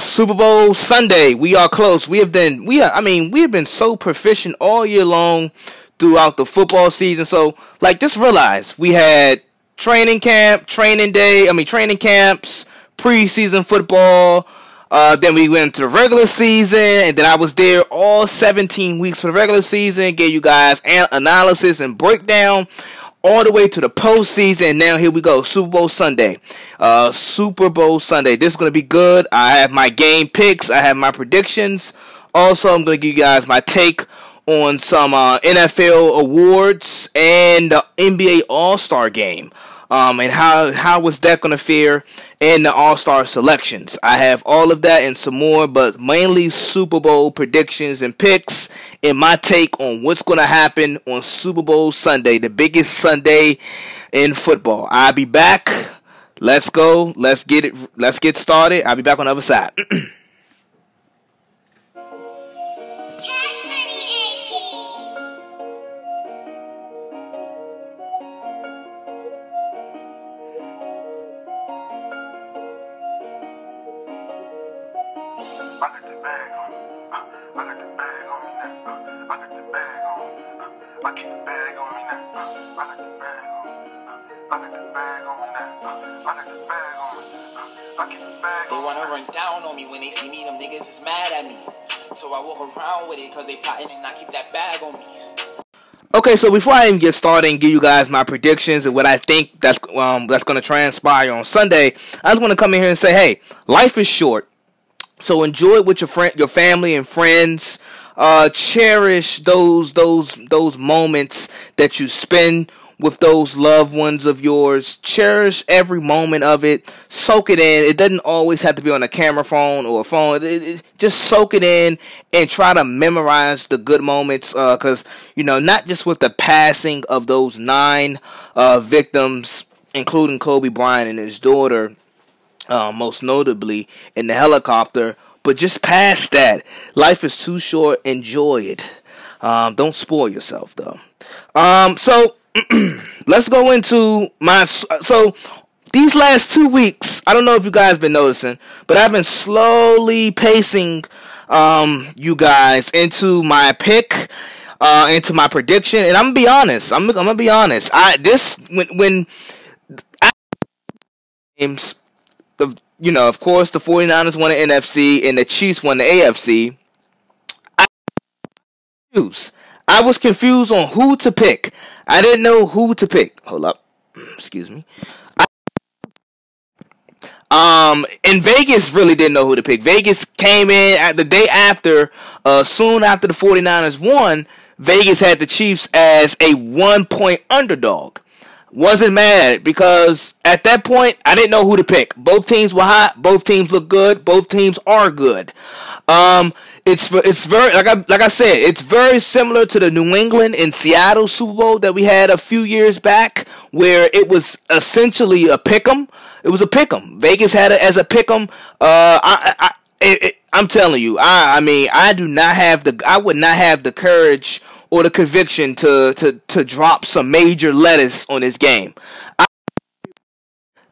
Super Bowl Sunday. We are close. We have been we are, I mean, we have been so proficient all year long throughout the football season. So, like just realize we had training camp, training day, I mean training camps, preseason football, uh, then we went to the regular season, and then I was there all 17 weeks for the regular season. Gave you guys an- analysis and breakdown all the way to the postseason. Now here we go, Super Bowl Sunday. Uh, Super Bowl Sunday. This is gonna be good. I have my game picks. I have my predictions. Also, I'm gonna give you guys my take on some uh, NFL awards and the NBA All Star Game um, and how how was that to fare in the All Star selections. I have all of that and some more, but mainly Super Bowl predictions and picks and my take on what's going to happen on Super Bowl Sunday, the biggest Sunday in football. I'll be back. Let's go. Let's get it. Let's get started. I'll be back on the other side. because they plotting and not keep that bag on me. Okay, so before I even get started and give you guys my predictions and what I think that's um, that's going to transpire on Sunday, I just want to come in here and say, hey, life is short, so enjoy it with your friend, your family and friends. Uh, cherish those those those moments that you spend with those loved ones of yours. Cherish every moment of it. Soak it in. It doesn't always have to be on a camera phone or a phone. It, it, just soak it in and try to memorize the good moments. Because, uh, you know, not just with the passing of those nine uh, victims, including Kobe Bryant and his daughter, uh, most notably in the helicopter, but just past that. Life is too short. Enjoy it. Um, don't spoil yourself, though. Um, so let's go into my so these last two weeks. I don't know if you guys been noticing, but I've been slowly pacing um, you guys into my pick, uh, into my prediction, and I'm gonna be honest. I'm, I'm gonna be honest. I this when when games the you know of course the 49ers won the NFC and the Chiefs won the AFC. I I was confused on who to pick. I didn't know who to pick. Hold up. Excuse me. I, um, and Vegas really didn't know who to pick. Vegas came in at the day after, uh, soon after the 49ers won, Vegas had the Chiefs as a one point underdog. Wasn't mad because at that point I didn't know who to pick. Both teams were hot. Both teams look good. Both teams are good. Um, it's it's very like I like I said, it's very similar to the New England and Seattle Super Bowl that we had a few years back, where it was essentially a pick'em. It was a pick'em. Vegas had it as a pick'em. Uh, I, I it, I'm telling you, I I mean, I do not have the I would not have the courage or the conviction to to to drop some major lettuce on this game. I,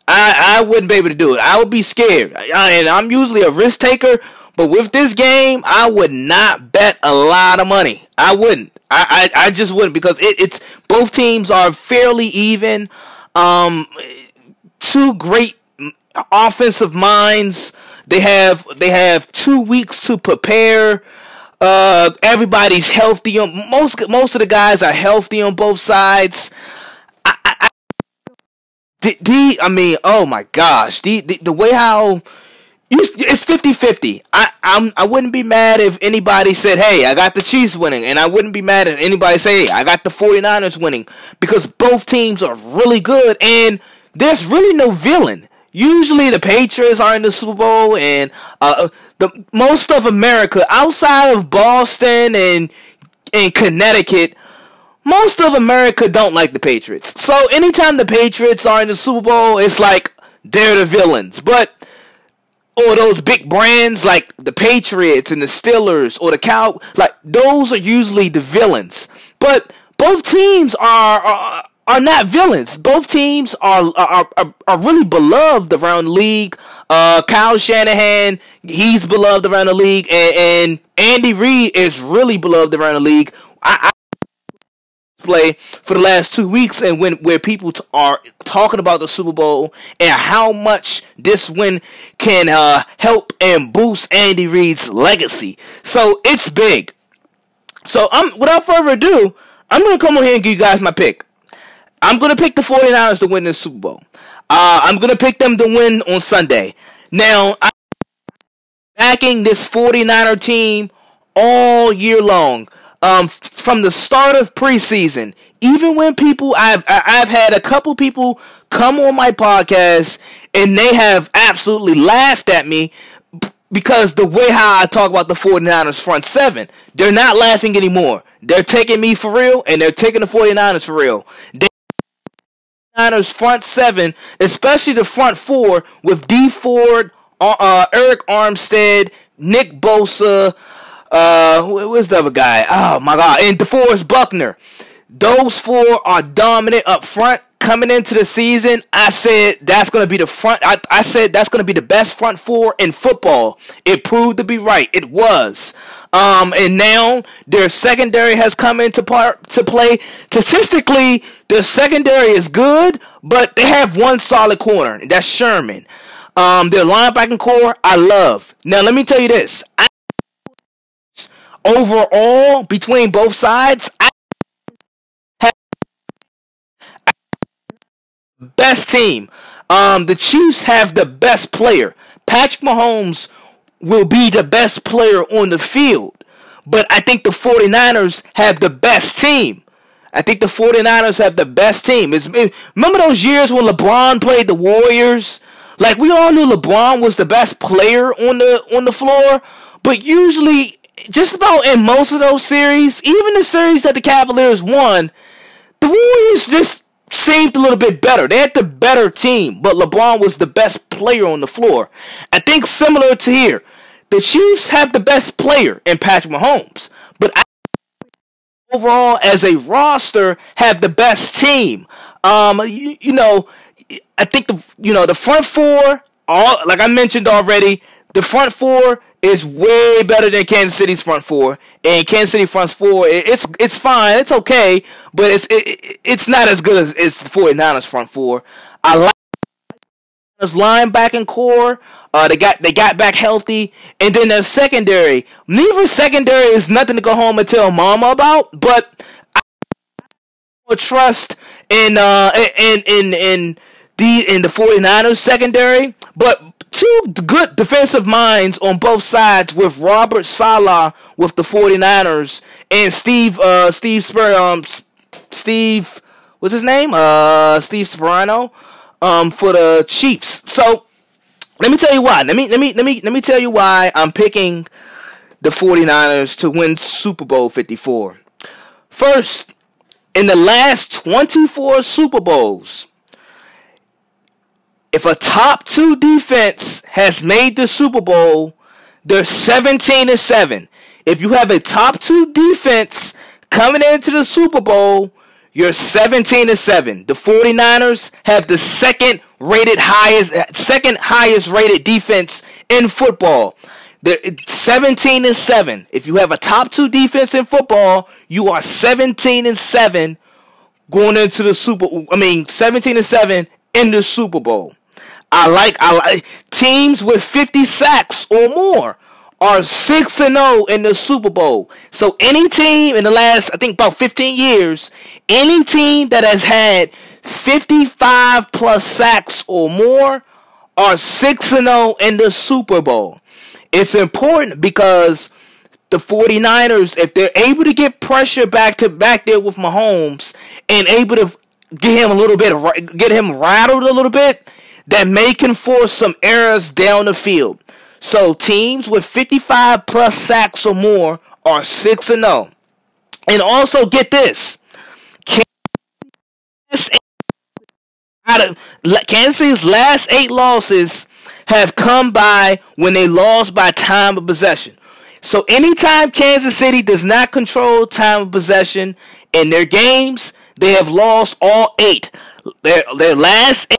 I, I wouldn't be able to do it. I would be scared, I, and I'm usually a risk taker. But with this game, I would not bet a lot of money. I wouldn't. I, I, I just wouldn't because it, it's both teams are fairly even. Um, two great offensive minds. They have they have two weeks to prepare. Uh, everybody's healthy. Most most of the guys are healthy on both sides. I, I, I, the, the, I mean, oh my gosh, the, the the way how it's 50-50. I I'm I wouldn't be mad if anybody said, "Hey, I got the Chiefs winning." And I wouldn't be mad if anybody say, "Hey, I got the 49ers winning." Because both teams are really good and there's really no villain. Usually the Patriots are in the Super Bowl and uh, the most of America outside of Boston and and Connecticut most of America don't like the Patriots. So anytime the Patriots are in the Super Bowl, it's like they're the villains. But or those big brands like the Patriots and the Steelers or the Cow, like those are usually the villains. But both teams are, are are not villains. Both teams are are, are, are really beloved around the league. Uh, Kyle Shanahan, he's beloved around the league, and, and Andy Reid is really beloved around the league. I, I play for the last two weeks and when where people t- are talking about the Super Bowl and how much this win can uh, help and boost Andy Reid's legacy. So it's big. So I'm without further ado, I'm gonna come on here and give you guys my pick. I'm gonna pick the 49ers to win the Super Bowl. Uh, I'm gonna pick them to win on Sunday. Now I'm backing this 49er team all year long um, from the start of preseason, even when people I've I've had a couple people come on my podcast and they have absolutely laughed at me because the way how I talk about the 49ers front seven, they're not laughing anymore. They're taking me for real and they're taking the 49ers for real. They 49ers front seven, especially the front four with Dee Ford, uh, uh, Arik Armstead, Nick Bosa, uh, who was the other guy? Oh my God! And DeForest Buckner. Those four are dominant up front coming into the season. I said that's going to be the front. I, I said that's going to be the best front four in football. It proved to be right. It was. Um, and now their secondary has come into part to play. Statistically, their secondary is good, but they have one solid corner, and that's Sherman. Um, their linebacking corps, I love. Now, let me tell you this. I overall between both sides, I best team. Um, the Chiefs have the best player. Patrick Mahomes will be the best player on the field. But I think the 49ers have the best team. I think the 49ers have the best team. It's, remember those years when LeBron played the Warriors? Like we all knew LeBron was the best player on the on the floor, but usually just about in most of those series, even the series that the Cavaliers won, the Warriors just seemed a little bit better. They had the better team, but LeBron was the best player on the floor. I think similar to here, the Chiefs have the best player in Patrick Mahomes, but I overall as a roster have the best team. Um, you, you know, I think the you know the front four, all like I mentioned already, the front four is way better than Kansas City's front four. And Kansas City front four, it's it's fine, it's okay, but it's it, it's not as good as, as the 49ers front four. I like his linebacking corps. Uh, they got they got back healthy, and then their secondary. Neither secondary is nothing to go home and tell mama about, but I trust in uh in in in the in the 49ers secondary, but two good defensive minds on both sides with Robert Saleh with the 49ers and Steve uh Steve Spur um Steve what's his name? Uh Steve Sparano um for the Chiefs. So let me tell you why. Let me let me let me let me tell you why I'm picking the 49ers to win Super Bowl 54. First, in the last 24 Super Bowls, if a top two defense has made the Super Bowl, they're 17 and 7. If you have a top two defense coming into the Super Bowl, you're 17 and 7. The 49ers have the second rated highest second highest rated defense in football. They're 17 and 7. If you have a top two defense in football, you are 17 and 7 going into the Super I mean 17 and 7 in the Super Bowl. I like I like teams with 50 sacks or more are 6 and 0 in the Super Bowl. So any team in the last I think about 15 years, any team that has had 55 plus sacks or more are 6 and 0 in the Super Bowl. It's important because the 49ers if they're able to get pressure back to back there with Mahomes and able to get him a little bit get him rattled a little bit, that may can force some errors down the field. So teams with 55 plus sacks or more are 6 and 0. And also get this. Kansas City's last 8 losses have come by when they lost by time of possession. So anytime Kansas City does not control time of possession in their games, they have lost all eight. Their their last eight,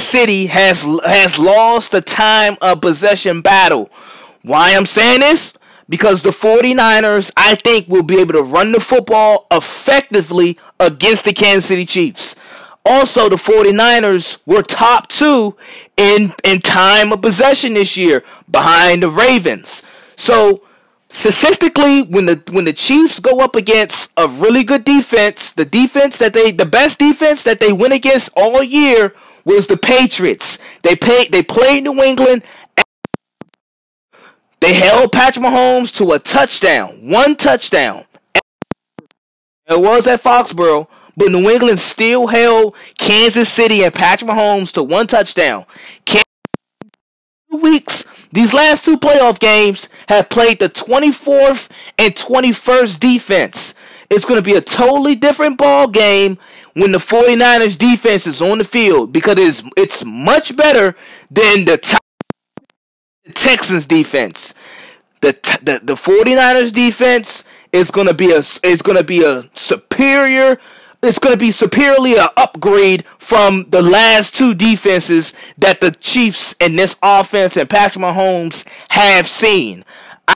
city has has lost the time of possession battle. Why I'm saying this? Because the 49ers, I think, will be able to run the football effectively against the Kansas City Chiefs. Also, the 49ers were top two in, in time of possession this year behind the Ravens. So, statistically, when the when the Chiefs go up against a really good defense, the defense that they the best defense that they went against all year was the Patriots. They pay they played New England. They held Patrick Mahomes to a touchdown, one touchdown. It was at Foxborough, but New England still held Kansas City and Patrick Mahomes to one touchdown. Kansas weeks, these last two playoff games have played the 24th and 21st defense. It's going to be a totally different ball game when the 49ers defense is on the field because it's, it's much better than the Texans defense. The, the the 49ers defense is going to be a is going to be a superior it's going to be superiorly an upgrade from the last two defenses that the Chiefs and this offense and Patrick Mahomes have seen. I,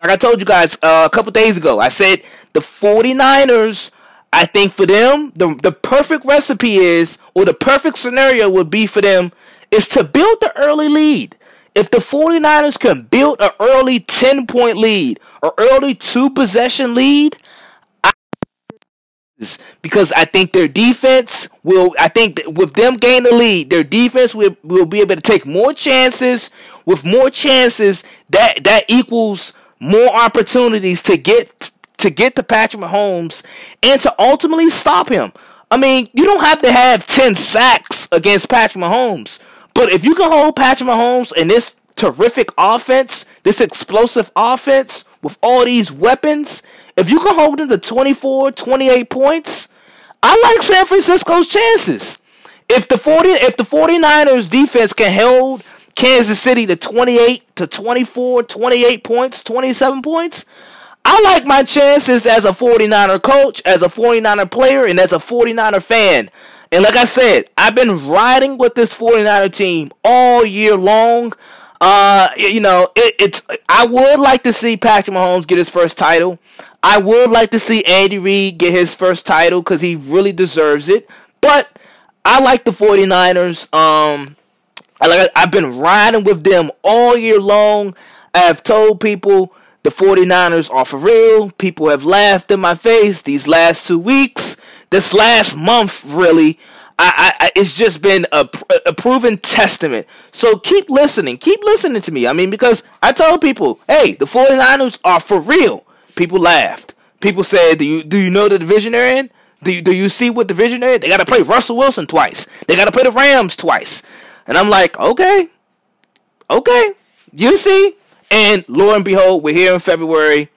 like I told you guys uh, a couple days ago, I said the 49ers, I think for them, the, the perfect recipe is, or the perfect scenario would be for them, is to build the early lead. If the 49ers can build an early 10 point lead or early two possession lead, because I think their defense will. I think with them gaining the lead, their defense will will be able to take more chances. With more chances, that that equals more opportunities to get to get to Patrick Mahomes and to ultimately stop him. I mean, you don't have to have ten sacks against Patrick Mahomes, but if you can hold Patrick Mahomes in this terrific offense, this explosive offense with all these weapons if you can hold them to 24, 28 points, I like San Francisco's chances. If the 40 if the 49ers defense can hold Kansas City to 28 to 24, 28 points, 27 points, I like my chances as a 49er coach, as a 49er player, and as a 49er fan. And like I said, I've been riding with this 49er team all year long. Uh, you know, it, it's. I would like to see Patrick Mahomes get his first title. I would like to see Andy Reid get his first title because he really deserves it. But I like the 49ers. Um, I like. I've been riding with them all year long. I've told people the 49ers are for real. People have laughed in my face these last two weeks. This last month, really. I, I, it's just been a, a proven testament. So keep listening. Keep listening to me. I mean, because I told people, hey, the 49ers are for real. People laughed. People said, do you, do you know the division they're in? Do you, do you see what division they're in? They got to play Russell Wilson twice. They got to play the Rams twice. And I'm like, okay. Okay. You see? And lo and behold, we're here in February.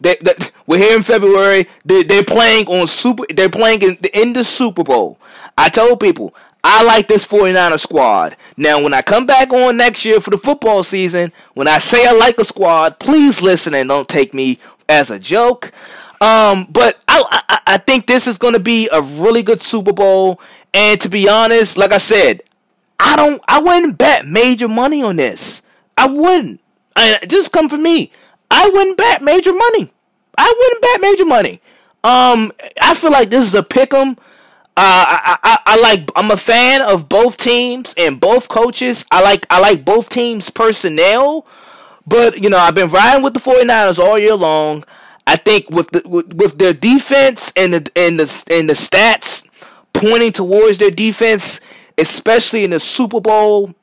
They, they, we're here in February. They, they're playing on super. They're playing in, in the Super Bowl. I told people I like this 49er squad. Now, when I come back on next year for the football season, when I say I like a squad, please listen and don't take me as a joke. Um, but I, I, I think this is going to be a really good Super Bowl. And to be honest, like I said, I don't. I wouldn't bet major money on this. I wouldn't. I, just come for me. I wouldn't bet major money. I wouldn't bet major money. Um, I feel like this is a pick 'em. Uh, I, I, I like. I'm a fan of both teams and both coaches. I like. I like both teams' personnel. But you know, I've been riding with the 49ers all year long. I think with the with, with their defense and the and the and the stats pointing towards their defense, especially in the Super Bowl,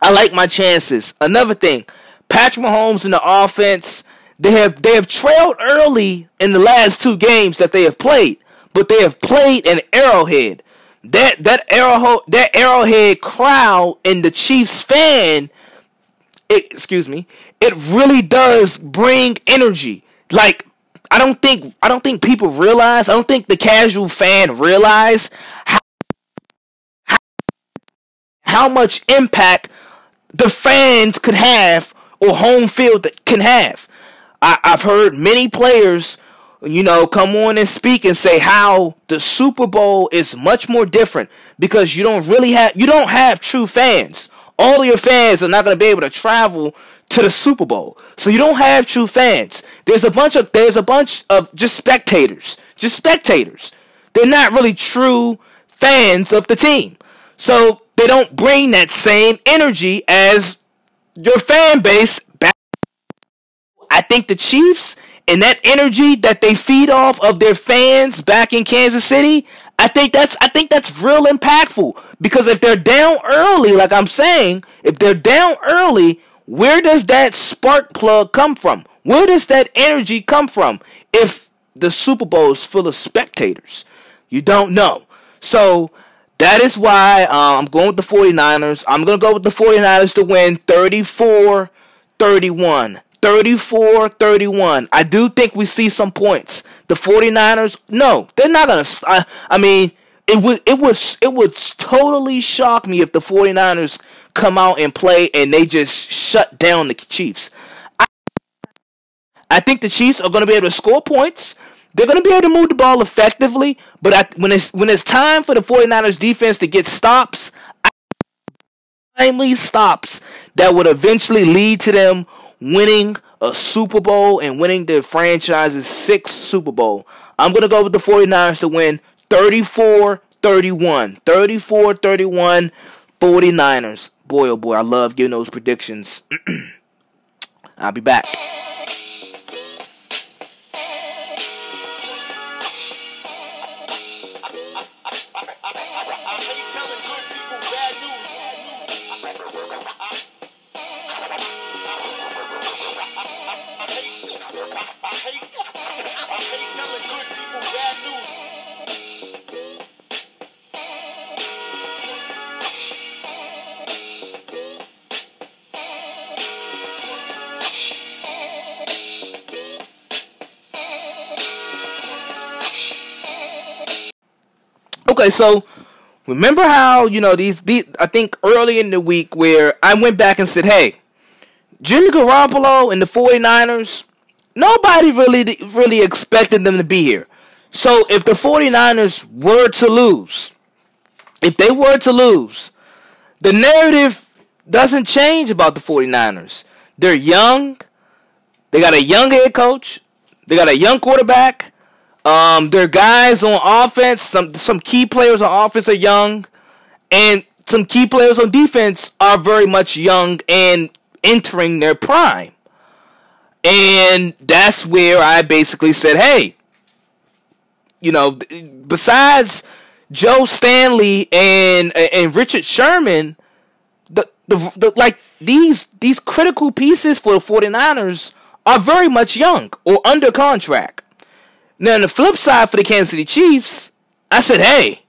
I like my chances. Another thing, Patrick Mahomes in the offense they have they have trailed early in the last two games that they have played, but they have played an Arrowhead. That that Arrowhead that Arrowhead crowd and the Chiefs fan, it, excuse me, it really does bring energy. Like I don't think I don't think people realize. I don't think the casual fan realize how how, how much impact the fans could have or home field can have. I, have heard many players you know, come on and speak and say how the Super Bowl is much more different because you don't really have you don't have true fans. All your fans are not going to be able to travel to the Super Bowl. So you don't have true fans. There's a bunch of there's a bunch of just spectators. Just spectators. They're not really true fans of the team. So they don't bring that same energy as your fan base back. I think the Chiefs and that energy that they feed off of their fans back in Kansas City, I think that's I think that's real impactful because if they're down early, like I'm saying, if they're down early, where does that spark plug come from? Where does that energy come from if the Super Bowl is full of spectators? You don't know. So that is why uh, I'm going with the 49ers. I'm going to go with the 49ers to win 34 31. 34 31. I do think we see some points. The 49ers, no, they're not going to. I, I mean, it would it was it would totally shock me if the 49ers come out and play and they just shut down the Chiefs. I, I think the Chiefs are going to be able to score points. They're going to be able to move the ball effectively, but I, when it's when it's time for the 49ers defense to get stops, timely stops that would eventually lead to them winning a Super Bowl and winning the franchise's sixth Super Bowl. I'm going to go with the 49ers to win 34 31. 34 31 49ers boy, oh boy, I love giving those predictions. I'll be back. Okay, so remember how you know these, these? I think early in the week where I went back and said, "Hey, Jimmy Garoppolo and the 49ers, nobody really really expected them to be here. So if the 49ers were to lose, if they were to lose, the narrative doesn't change about the 49ers. They're young. They got a young head coach. They got a young quarterback. Um, their guys on offense, some some key players on offense are young, and some key players on defense are very much young and entering their prime. And that's where I basically said, hey, you know, besides Joe Staley and and Richard Sherman, the, the, the like these these critical pieces for the 49ers are very much young or under contract. Now, on the flip side for the Kansas City Chiefs, I said, hey,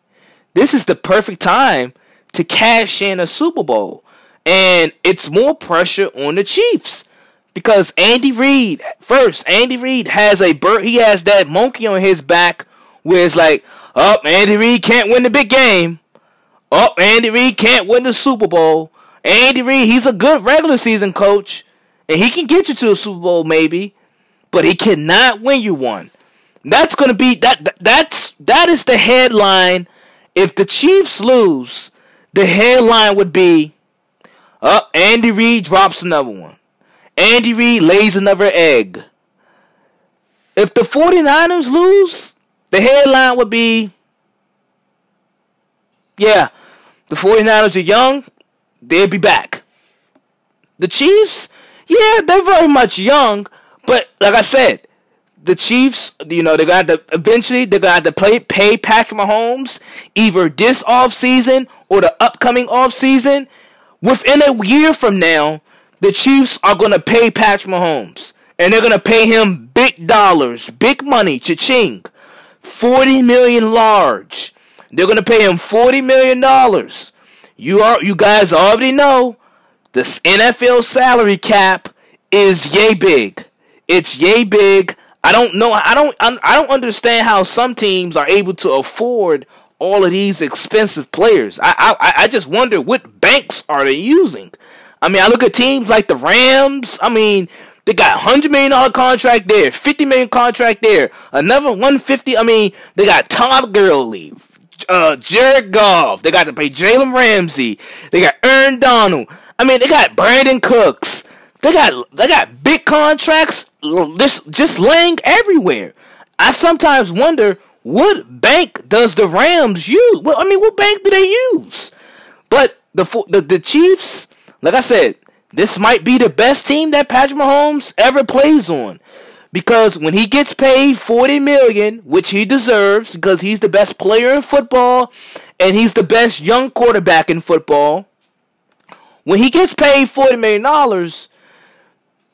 this is the perfect time to cash in a Super Bowl. And it's more pressure on the Chiefs. Because Andy Reid, first, Andy Reid has a bird, he has that monkey on his back where it's like, oh, Andy Reid can't win the big game. Oh, Andy Reid can't win the Super Bowl. Andy Reid, he's a good regular season coach, and he can get you to a Super Bowl maybe, but he cannot win you one. That's going to be that that's that is the headline if the Chiefs lose, the headline would be uh Andy Reid drops another one. Andy Reid lays another egg. If the 49ers lose, the headline would be yeah, the 49ers are young, they'll be back. The Chiefs, yeah, they're very much young, but like I said, the Chiefs, you know, they're gonna have to eventually they're gonna have to play pay Patrick Mahomes either this off season or the upcoming off season. Within a year from now, the Chiefs are gonna pay Patrick Mahomes. And they're gonna pay him big dollars, big money, cha-ching. Forty million large. They're gonna pay him forty million dollars. You are you guys already know this NFL salary cap is yay big. It's yay big I don't know. I don't. I don't understand how some teams are able to afford all of these expensive players. I I, I just wonder what banks are they using. I mean, I look at teams like the Rams. I mean, They got hundred million dollar contract there, fifty million contract there, another one fifty. I mean, they got Todd Gurley, uh, Jared Goff. They got to pay Jalen Ramsey. They got Aaron Donald. I mean, they got Brandin Cooks. They got they got big contracts just just laying everywhere. I sometimes wonder what bank does the Rams use? Well, I mean, what bank do they use? But the the, the Chiefs, like I said, this might be the best team that Patrick Mahomes ever plays on. Because when he gets paid 40 million, which he deserves because he's the best player in football and he's the best young quarterback in football, when he gets paid 40 million dollars,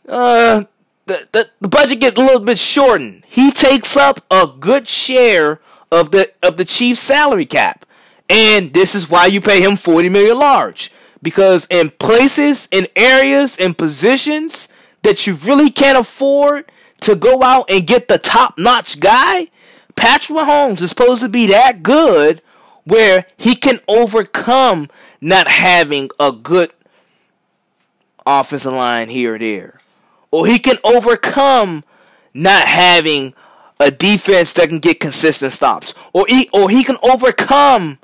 uh the, the, the budget gets a little bit shortened. He takes up a good share of the of the Chiefs salary cap. And this is why you pay him 40 million large because in places, in areas, in positions that you really can't afford to go out and get the top-notch guy, Patrick Mahomes is supposed to be that good where he can overcome not having a good offensive line here or there or he can overcome not having a defense that can get consistent stops, or he or he can overcome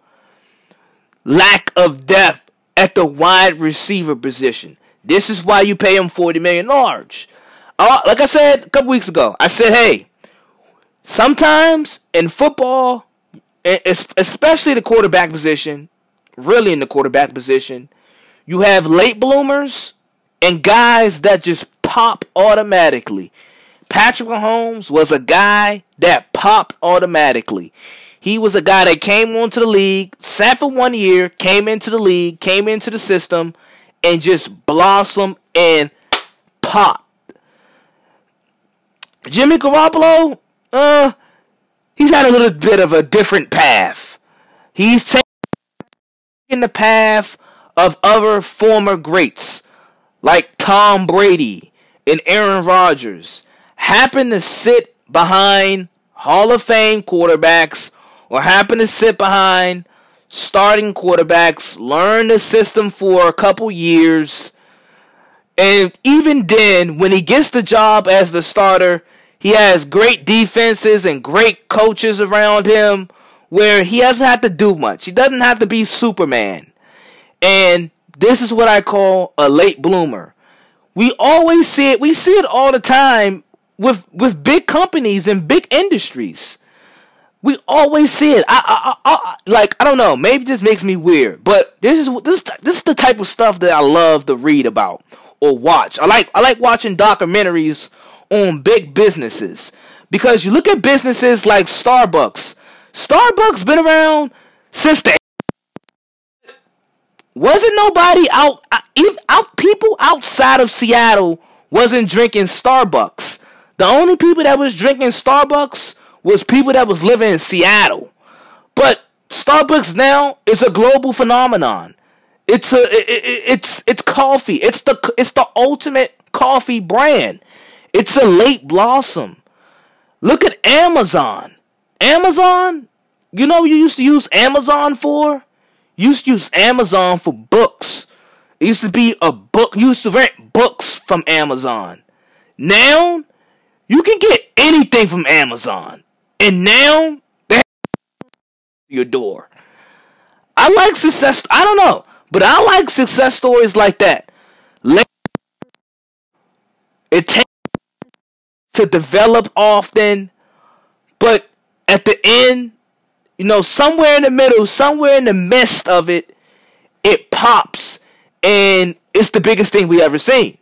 lack of depth at the wide receiver position. This is why you pay him forty million large. Uh, like I said a couple weeks ago, I said, hey, sometimes in football, especially the quarterback position, really in the quarterback position, you have late bloomers and guys that just pop automatically. Patrick Mahomes was a guy that popped automatically. He was a guy that came onto the league, sat for one year, came into the league, came into the system, and just blossomed and popped. Jimmy Garoppolo, uh, he's had a little bit of a different path. He's taken the path of other former greats like Tom Brady, and Aaron Rodgers happen to sit behind Hall of Fame quarterbacks or happen to sit behind starting quarterbacks, learn the system for a couple years, and even then, when he gets the job as the starter, he has great defenses and great coaches around him where he doesn't have to do much. He doesn't have to be Superman. And this is what I call a late bloomer. We always see it. We see it all the time with with big companies and big industries. We always see it. I, I, I, like I don't know. Maybe this makes me weird, but this is this this is the type of stuff that I love to read about or watch. I like I like watching documentaries on big businesses because you look at businesses like Starbucks. Starbucks been around since the wasn't nobody out, uh, even out people outside of Seattle wasn't drinking Starbucks. The only people that was drinking Starbucks was people that was living in Seattle. But Starbucks now is a global phenomenon. It's a it, it, it's it's coffee. It's the it's the ultimate coffee brand. It's a late blossom. Look at Amazon. Amazon, you know you used to use Amazon for? Used to use Amazon for books. It used to be a book. You used to rent books from Amazon. Now, you can get anything from Amazon. And now, they your door. I like success. I don't know. But I like success stories like that. It takes to develop often, but at the end, you know, somewhere in the middle, somewhere in the midst of it, it pops and it's the biggest thing we ever seen.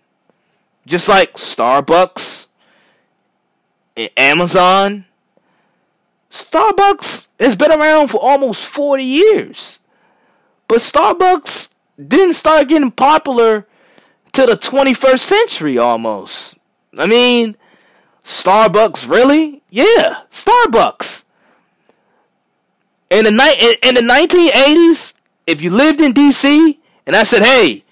Just like Starbucks and Amazon. Starbucks has been around for almost 40 years. But Starbucks didn't start getting popular till the 21st century almost. I mean, Starbucks really? Yeah, Starbucks. In the night in, the 1980s, if you lived in DC and I said, "Hey,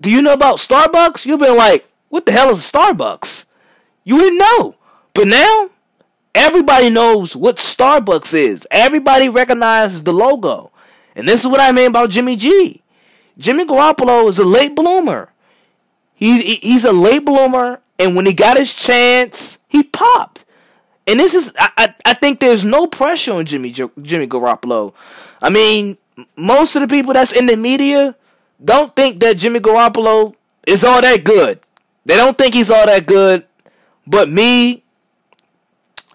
do you know about Starbucks?" You'd be like, "What the hell is a Starbucks?" You wouldn't know. But now, everybody knows what Starbucks is. Everybody recognizes the logo. And this is what I mean about Jimmy G. Jimmy Garoppolo is a late bloomer. He, he's a late bloomer And when he got his chance, he popped. And this is, I, I, I think there's no pressure on Jimmy Jimmy Garoppolo. I mean, most of the people that's in the media don't think that Jimmy Garoppolo is all that good. They don't think he's all that good. But me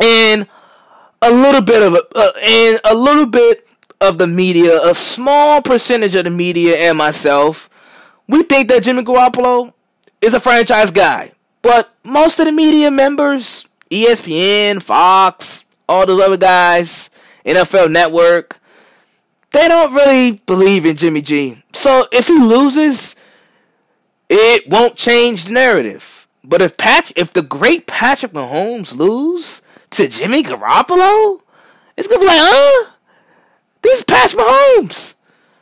and a little bit of a, uh, and a little bit of the media, a small percentage of the media and myself, we think that Jimmy Garoppolo is a franchise guy. But most of the media members, ESPN, Fox, all those other guys, NFL Network, they don't really believe in Jimmy G. So if he loses, it won't change the narrative. But if Patch, if the great Patrick Mahomes lose to Jimmy Garoppolo, it's gonna be like, huh? This is Patrick Mahomes,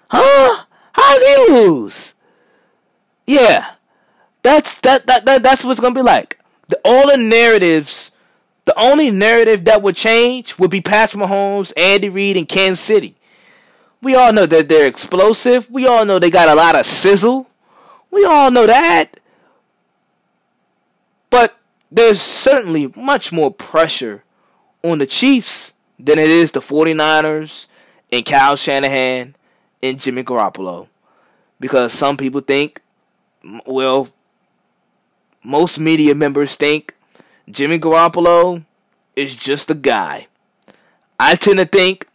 huh? How does he lose? Yeah, that's that that, that that's what it's gonna be like. The, all the narratives, the only narrative that would change would be Patrick Mahomes, Andy Reid, and Kansas City. We all know that they're explosive. We all know they got a lot of sizzle. We all know that. But there's certainly much more pressure on the Chiefs than it is the 49ers and Kyle Shanahan and Jimmy Garoppolo. Because some people think, well, most media members think Jimmy Garoppolo is just a guy. I tend to think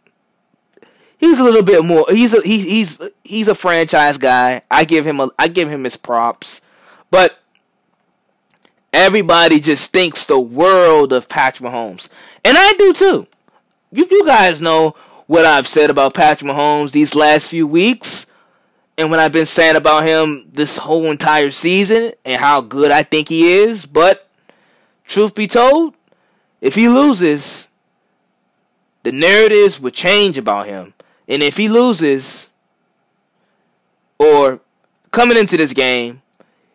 he's a little bit more. He's a he, he's he's a franchise guy. I give him a I give him his props, but everybody just thinks the world of Patrick Mahomes, and I do too. You you guys know what I've said about Patrick Mahomes these last few weeks, and what I've been saying about him this whole entire season, and how good I think he is. But truth be told, if he loses, the narratives would change about him. And if he loses, or coming into this game,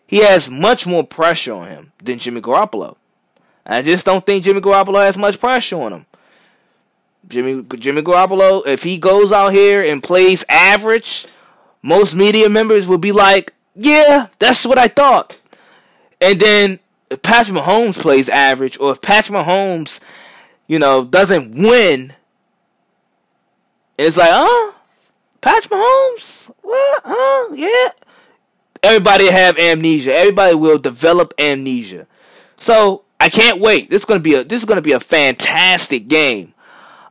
he has much more pressure on him than Jimmy Garoppolo. I just don't think Jimmy Garoppolo has much pressure on him. Jimmy Jimmy Garoppolo, if he goes out here and plays average, most media members will be like, "Yeah, that's what I thought." And then if Patrick Mahomes plays average, or if Patrick Mahomes, you know, doesn't win, it's like, huh? Patrick Mahomes? What? Huh? Yeah. Everybody have amnesia. Everybody will develop amnesia. So I can't wait. This is gonna be a this is gonna be a fantastic game.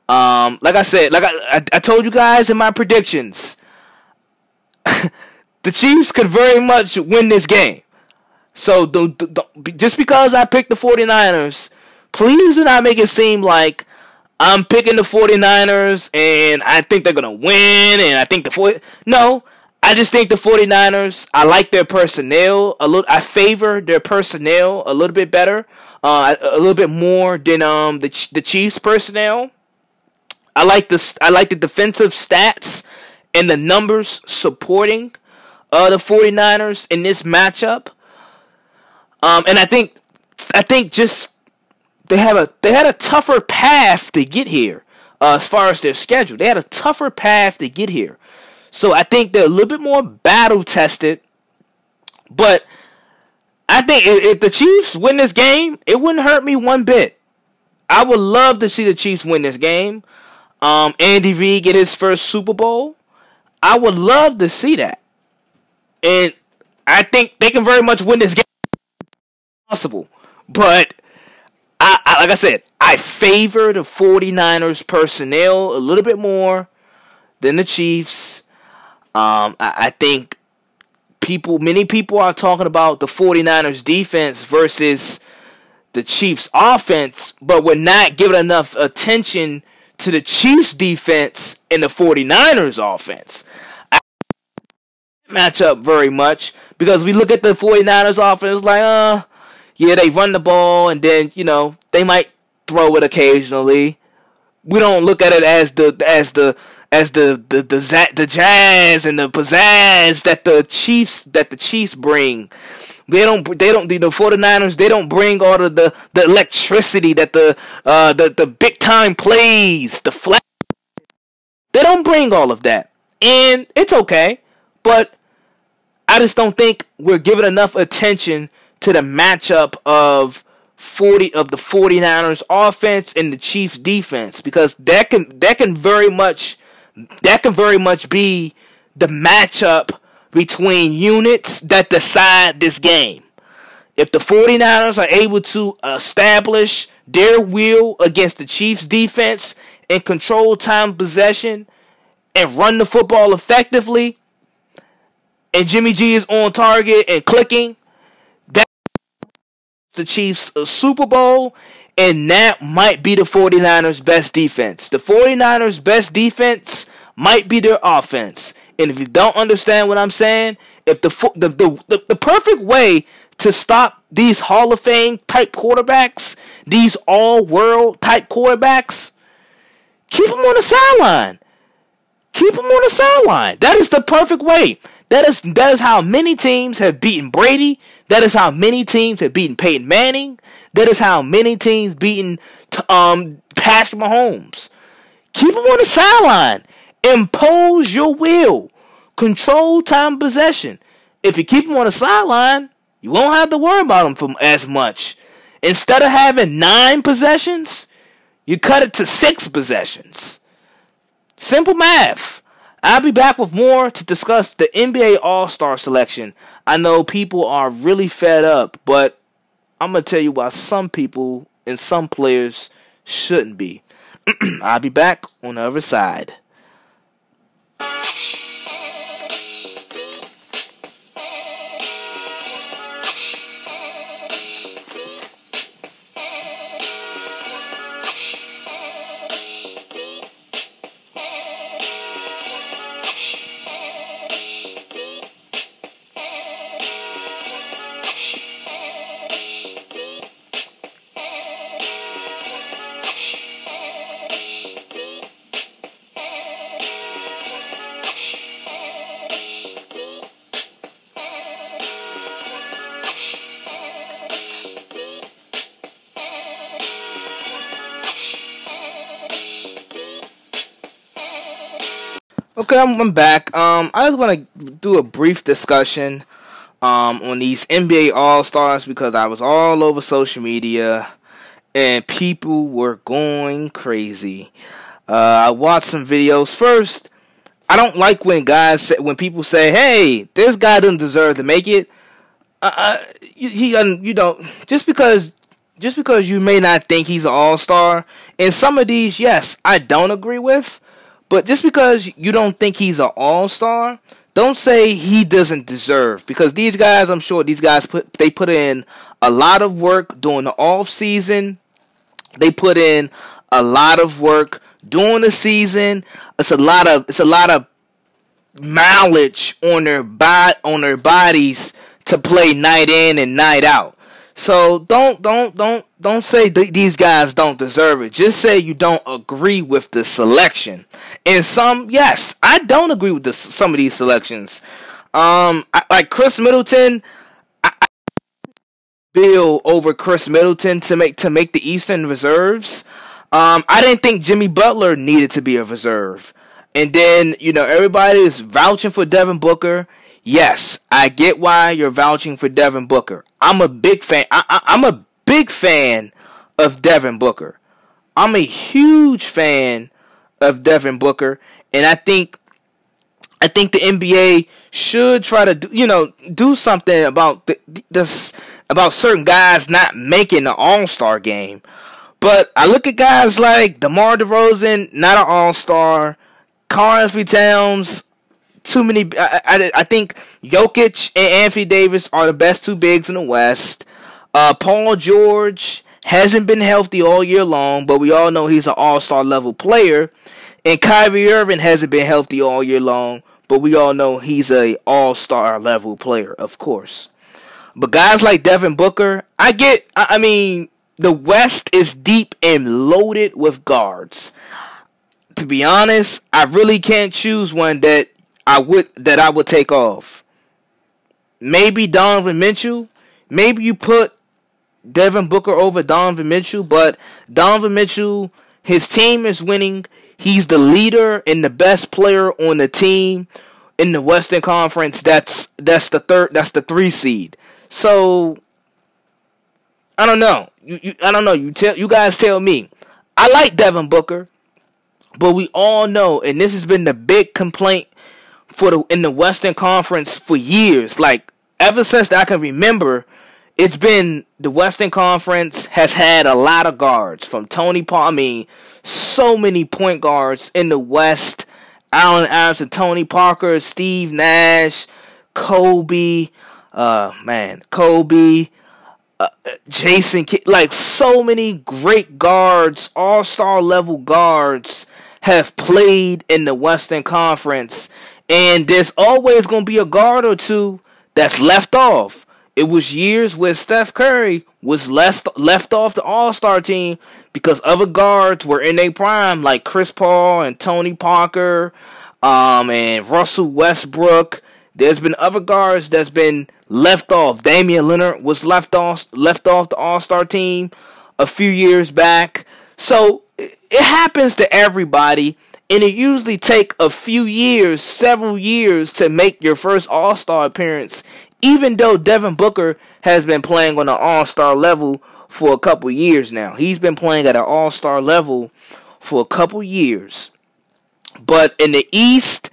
Um, like I said, like I, I, I told you guys in my predictions, the Chiefs could very much win this game. So the, the, just because I picked the 49ers, please do not make it seem like I'm picking the 49ers and I think they're going to win and I think the 40 No, I just think the 49ers, I like their personnel a little I favor their personnel a little bit better. Uh, a little bit more than um the the Chiefs personnel. I like the I like the defensive stats and the numbers supporting uh the 49ers in this matchup. Um and I think I think just they have a they had a tougher path to get here uh, as far as their schedule. They had a tougher path to get here, so I think they're a little bit more battle tested. But I think if, if the Chiefs win this game, it wouldn't hurt me one bit. I would love to see the Chiefs win this game. Um, Andy Reid get his first Super Bowl. I would love to see that, and I think they can very much win this game. Possible, but I, I, like I said, I favor the 49ers personnel a little bit more than the Chiefs. Um, I, I think people, many people are talking about the 49ers defense versus the Chiefs offense, but we're not giving enough attention to the Chiefs defense and the 49ers offense. I match up very much because we look at the 49ers offense like, uh, yeah, they run the ball and then, you know, they might throw it occasionally. We don't look at it as the as the as the the the, the jazz and the pizzazz that the Chiefs that the Chiefs bring. They don't they don't the 49ers they don't bring all of the the electricity that the uh the the big time plays, the flat They don't bring all of that. And it's okay, but I just don't think we're giving enough attention to the matchup of 40 of the 49ers offense and the Chiefs defense because that can that can very much that can very much be the matchup between units that decide this game. If the 49ers are able to establish their will against the Chiefs defense and control time possession and run the football effectively and Jimmy G is on target and clicking, the Chiefs a Super Bowl and that might be the 49ers best defense. The 49ers best defense might be their offense. And if you don't understand what I'm saying, if the the the, the, the perfect way to stop these Hall of Fame type quarterbacks, these all world type quarterbacks, keep them on the sideline. Keep them on the sideline. That is the perfect way. That is that is how many teams have beaten Brady. That is how many teams have beaten Peyton Manning. That is how many teams beaten um Patrick Mahomes. Keep them on the sideline. Impose your will. Control time possession. If you keep them on the sideline, you won't have to worry about them from as much. Instead of having nine possessions, you cut it to six possessions. Simple math. I'll be back with more to discuss the NBA All Star selection. I know people are really fed up, but I'm going to tell you why some people and some players shouldn't be. I'll be back on the other side. Okay, I'm, back. Um, I just want to do a brief discussion um, on these NBA All Stars because I was all over social media and people were going crazy. Uh, I watched some videos. First, I don't like when guys say, when people say, "Hey, this guy doesn't deserve to make it." Uh, uh he, you know, just because just because you may not think he's an all star, and some of these, yes, I don't agree with. But just because you don't think he's an all star, don't say he doesn't deserve. Because these guys, I'm sure these guys put they put in a lot of work during the off season. They put in a lot of work during the season. It's a lot of it's a lot of mileage on their bot on their bodies to play night in and night out. So don't don't don't don't say th- these guys don't deserve it. Just say you don't agree with the selection. And some, yes, I don't agree with some of these selections. Um, I, like Khris Middleton, I, I Beal over Khris Middleton to make to make the Eastern reserves. Um, I didn't think Jimmy Butler needed to be a reserve. And then you know everybody is vouching for Devin Booker. Yes, I get why you're vouching for Devin Booker. I'm a big fan. I, I'm a big fan of Devin Booker. I'm a huge fan of Devin Booker, and I think I think the NBA should try to do, you know do something about the, this about certain guys not making the All Star game. But I look at guys like DeMar DeRozan, not an All Star. Karl-Anthony Towns, too many. I, I, I, think Jokic and Anthony Davis are the best two bigs in the West. Uh, Paul George hasn't been healthy all year long, but we all know he's an all star level player. And Kyrie Irving hasn't been healthy all year long, but we all know he's a all star level player, of course. But guys like Devin Booker, I get. I, I mean, the West is deep and loaded with guards. To be honest, I really can't choose one that I would that I would take off. Maybe Donovan Mitchell. Maybe you put Devin Booker over Donovan Mitchell, but Donovan Mitchell, his team is winning. He's the leader and the best player on the team in the Western Conference. That's that's the third. That's the three seed. So I don't know. You, you, I don't know. You tell you guys tell me. I like Devin Booker, but we all know, and this has been the big complaint for the in the Western Conference for years. Like ever since I can remember, it's been the Western Conference has had a lot of guards from Tony Paul. I mean, so many point guards in the West. Allen Iverson, Tony Parker, Steve Nash, Kobe, uh, man, Kobe, uh, Jason, like so many great guards, all star level guards have played in the Western Conference, and there's always going to be a guard or two that's left off. It was years where Steph Curry was left left off the All Star team because other guards were in their prime, like Chris Paul and Tony Parker, um, and Russell Westbrook. There's been other guards that's been left off. Damian Lillard was left off left off the All Star team a few years back. So it happens to everybody, and it usually take a few years, several years, to make your first All Star appearance. Even though Devin Booker has been playing on an All Star level for a couple years now, he's been playing at an All Star level for a couple years. But in the East,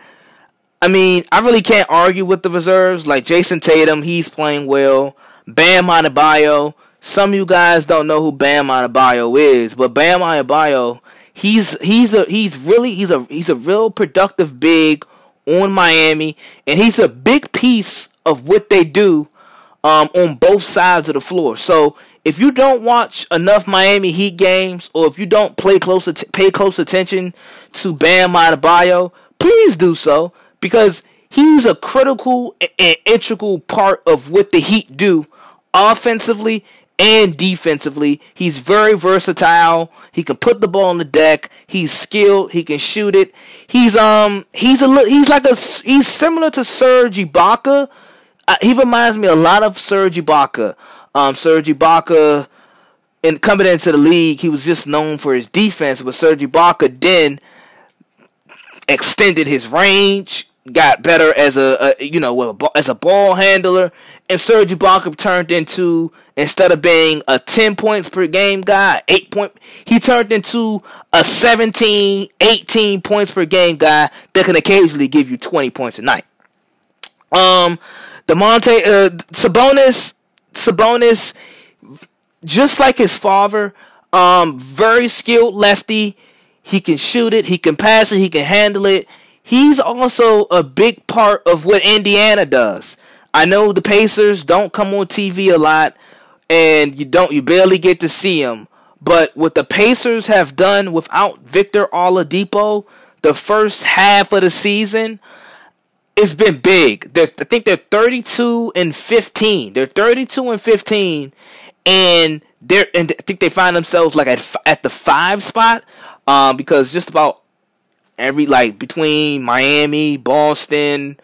I mean, I really can't argue with the reserves. Like Jayson Tatum, he's playing well. Bam Adebayo. Some of you guys don't know who Bam Adebayo is, but Bam Adebayo, he's he's a he's really he's a he's a real productive big on Miami, and he's a big piece of what they do um, on both sides of the floor. So if you don't watch enough Miami Heat games, or if you don't play close pay close attention to Bam Adebayo, please do so because he's a critical and integral part of what the Heat do offensively and defensively. He's very versatile. He can put the ball on the deck. He's skilled. He can shoot it. He's um he's a he's like a he's similar to Serge Ibaka. Uh, he reminds me a lot of Serge Ibaka. Um, Serge Ibaka, in coming into the league, he was just known for his defense, but Serge Ibaka then extended his range got better as a, a you know as a ball handler, and Serge Ibaka turned into instead of being a 10 points per game guy, 8 point he turned into a 17, 18 points per game guy that can occasionally give you 20 points a night. Um DeMonte uh, Sabonis Sabonis just like his father, um very skilled lefty. He can shoot it, he can pass it, he can handle it he's also a big part of what Indiana does. I know the Pacers don't come on TV a lot, and you don't you barely get to see them. But what the Pacers have done without Victor Oladipo, the first half of the season, it's been big. They're, I think they're 32 and 15. They're 32 and 15, and they're and I think they find themselves like at at the five spot, um, because just about every like between Miami, Boston,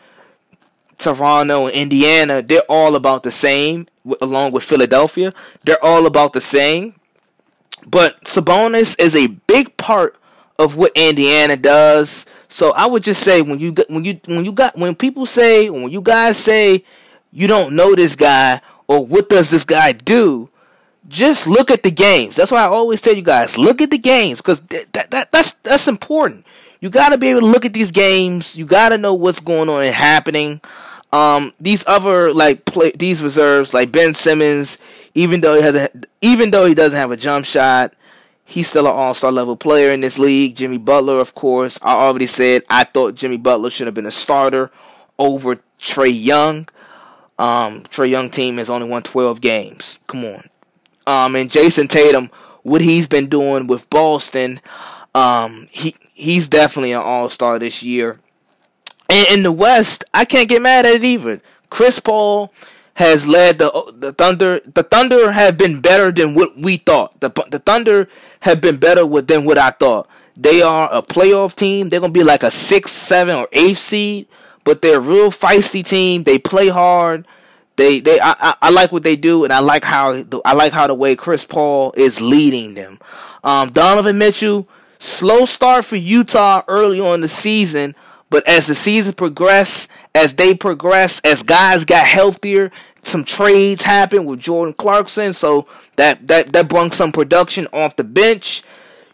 Toronto, Indiana, they're all about the same. Along with Philadelphia, they're all about the same. But Sabonis is a big part of what Indiana does. So I would just say when you when you when you got when people say when you guys say you don't know this guy or what does this guy do, just look at the games. That's why I always tell you guys look at the games because that, that that's that's important you got to be able to look at these games. You got to know what's going on and happening. Um, these other like play these reserves like Ben Simmons, even though he has a, even though he doesn't have a jump shot, he's still an all star level player in this league. Jimmy Butler, of course, I already said I thought Jimmy Butler should have been a starter over Trae Young. Um, Trae Young team has only won 12 games. Come on. Um, and Jayson Tatum, what he's been doing with Boston, um, he he's definitely an all star this year. And in the West, I can't get mad at it either. Chris Paul has led the the Thunder. The Thunder have been better than what we thought. The the Thunder have been better with, than what I thought. They are a playoff team. They're gonna be like a six, seven, or eighth seed, but they're a real feisty team. They play hard. They they I, I, I like what they do, and I like how I like how the way Chris Paul is leading them. Um, Donovan Mitchell slow start for Utah early on the season, but as the season progressed, as they progressed, as guys got healthier, some trades happened with Jordan Clarkson, so that that that brung some production off the bench.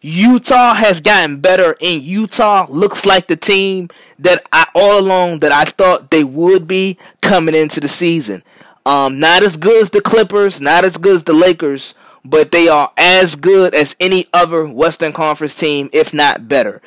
Utah has gotten better, and Utah looks like the team that I all along that I thought they would be coming into the season. Um, not as good as the Clippers, not as good as the Lakers, but they are as good as any other Western Conference team, if not better.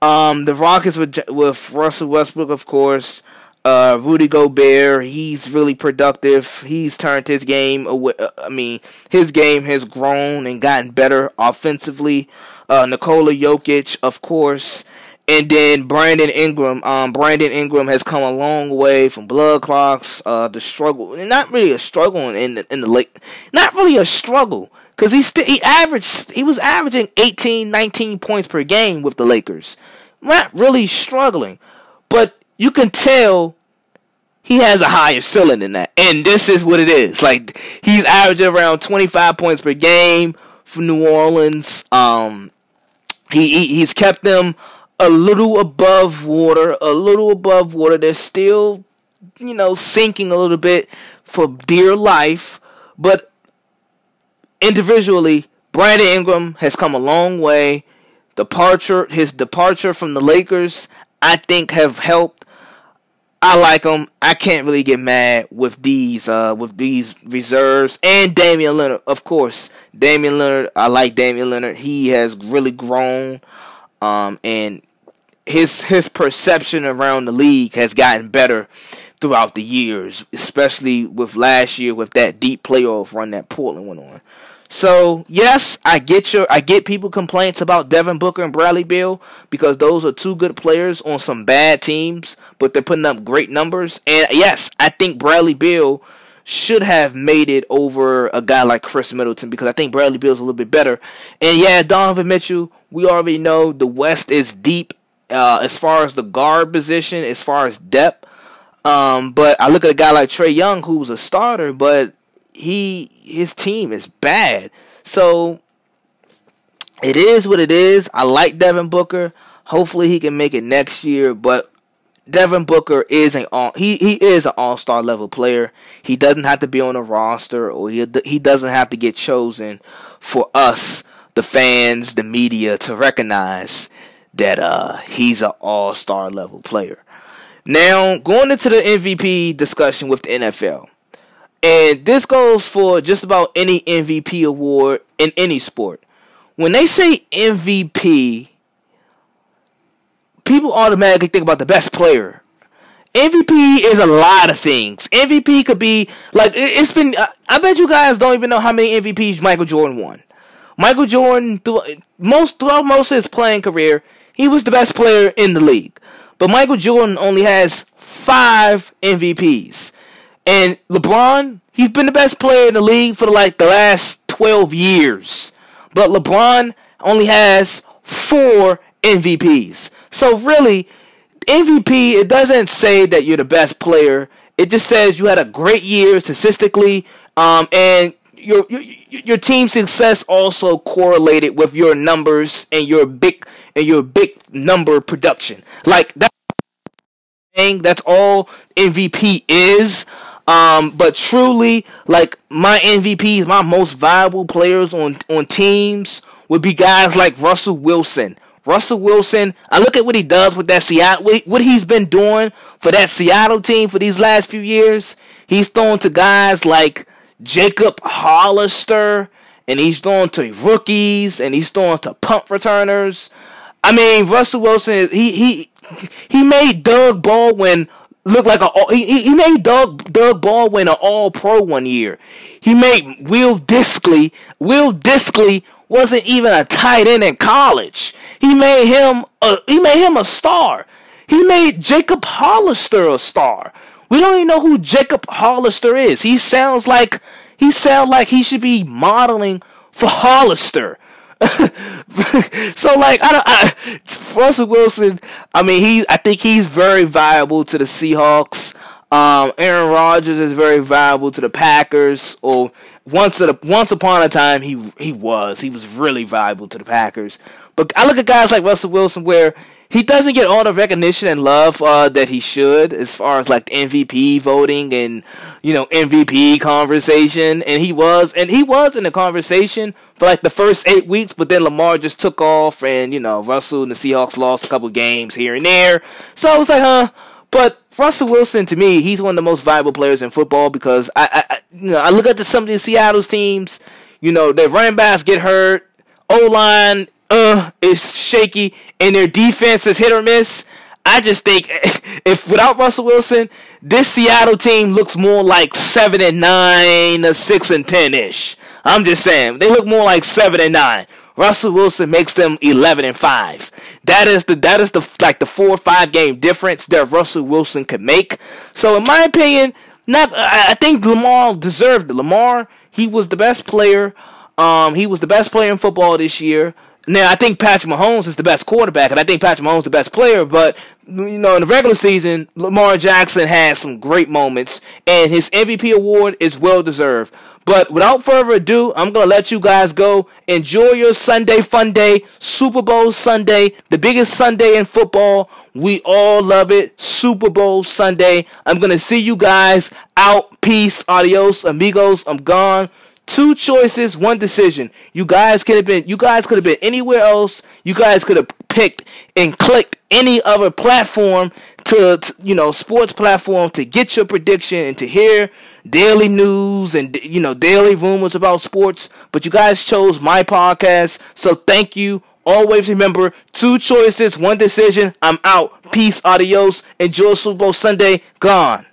Um, the Rockets with with Russell Westbrook, of course. Uh, Rudy Gobert, he's really productive. He's turned his game away. Uh, I mean, his game has grown and gotten better offensively. Uh, Nikola Jokic, of course, and then Brandon Ingram. Um, Brandon Ingram has come a long way from blood clots. Uh, the struggle, not really a struggle in the in the late, not really a struggle because he still he averaged he was averaging 18, 19 points per game with the Lakers. Not really struggling, but you can tell he has a higher ceiling than that. And this is what it is. Like he's averaging around 25 points per game for New Orleans. Um he, he he's kept them a little above water, a little above water. They're still, you know, sinking a little bit for dear life, but individually, Brandon Ingram has come a long way. Departure, his departure from the Lakers, I think, have helped. I like him. I can't really get mad with these uh, with these reserves and Damian Lillard, of course. Damian Leonard, I like Damian Leonard. He has really grown, um, and his his perception around the league has gotten better throughout the years, especially with last year with that deep playoff run that Portland went on. So yes, I get your I get people complaints about Devin Booker and Bradley Beal because those are two good players on some bad teams, but they're putting up great numbers. And yes, I think Bradley Beal should have made it over a guy like Khris Middleton because I think Bradley Beal's a little bit better. And yeah, Donovan Mitchell, we already know the West is deep uh, as far as the guard position, as far as depth. Um, but I look at a guy like Trae Young, who's a starter, but he his team is bad. So it is what it is. I like Devin Booker. Hopefully he can make it next year, but Devin Booker is an all he he is an all star level player. He doesn't have to be on a roster, or he he doesn't have to get chosen for us, the fans, the media, to recognize that uh he's an all star level player. Now going into the MVP discussion with the NFL. And this goes for just about any MVP award in any sport. When they say MVP, people automatically think about the best player. MVP is a lot of things. MVP could be like it's been. I bet you guys don't even know how many MVPs Michael Jordan won. Michael Jordan, most throughout most of his playing career, he was the best player in the league. But Michael Jordan only has five MVPs. And LeBron, he's been the best player in the league for like the last 12 years. But LeBron only has four MVPs. So really, MVP, it doesn't say that you're the best player. It just says you had a great year statistically, um, and your, your your team success also correlated with your numbers and your big and your big number production. Like that thing. That's all MVP is. Um, but truly, like my MVPs, my most valuable players on on teams would be guys like Russell Wilson. Russell Wilson, I look at what he does with that Seattle, what he's been doing for that Seattle team for these last few years. He's throwing to guys like Jacob Hollister, and he's throwing to rookies, and he's throwing to punt returners. I mean, Russell Wilson, he he he made Doug Baldwin look like a he, he made Doug Doug Baldwin an All Pro one year. He made Will Dissly. Will Dissly wasn't even a tight end in college. He made him a he made him a star. He made Jacob Hollister a star. We don't even know who Jacob Hollister is. He sounds like he sounds like he should be modeling for Hollister. so like I don't I, Russell Wilson, I mean he I think he's very valuable to the Seahawks. Um, Aaron Rodgers is very valuable to the Packers. Or once a, once upon a time he he was he was really valuable to the Packers. But I look at guys like Russell Wilson where he doesn't get all the recognition and love uh, that he should as far as like MVP voting and you know MVP conversation. And he was and he was in the conversation for like the first eight weeks but then Lamar just took off and you know Russell and the Seahawks lost a couple games here and there. So I was like huh. But Russell Wilson to me he's one of the most valuable players in football because I, I you know I look at the, some of the Seattle's teams you know their running backs get hurt O line uh is shaky and their defense is hit or miss. I just think if without Russell Wilson, this Seattle team looks more like seven and nine, six and ten ish. I'm just saying they look more like seven and nine. Russell Wilson makes them eleven and five. That is the that is the like the four or five game difference that Russell Wilson could make. So in my opinion, not I think Lamar deserved it. Lamar, he was the best player. Um, he was the best player in football this year. Now I think Patrick Mahomes is the best quarterback, and I think Patrick Mahomes is the best player. But you know, in the regular season, Lamar Jackson has some great moments, and his MVP award is well deserved. But without further ado, I'm gonna let you guys go. Enjoy your Sunday fun day, Super Bowl Sunday, the biggest Sunday in football. We all love it. Super Bowl Sunday. I'm gonna see you guys out. Peace, adios, amigos. I'm gone. Two choices, one decision. You guys could have been you guys could have been anywhere else. You guys could have picked and clicked any other platform to, to, you know sports platform to get your prediction and to hear daily news and you know daily rumors about sports. But you guys chose my podcast. So thank you. Always remember two choices one decision. I'm out. Peace. Adios. Enjoy super bowl sunday. Gone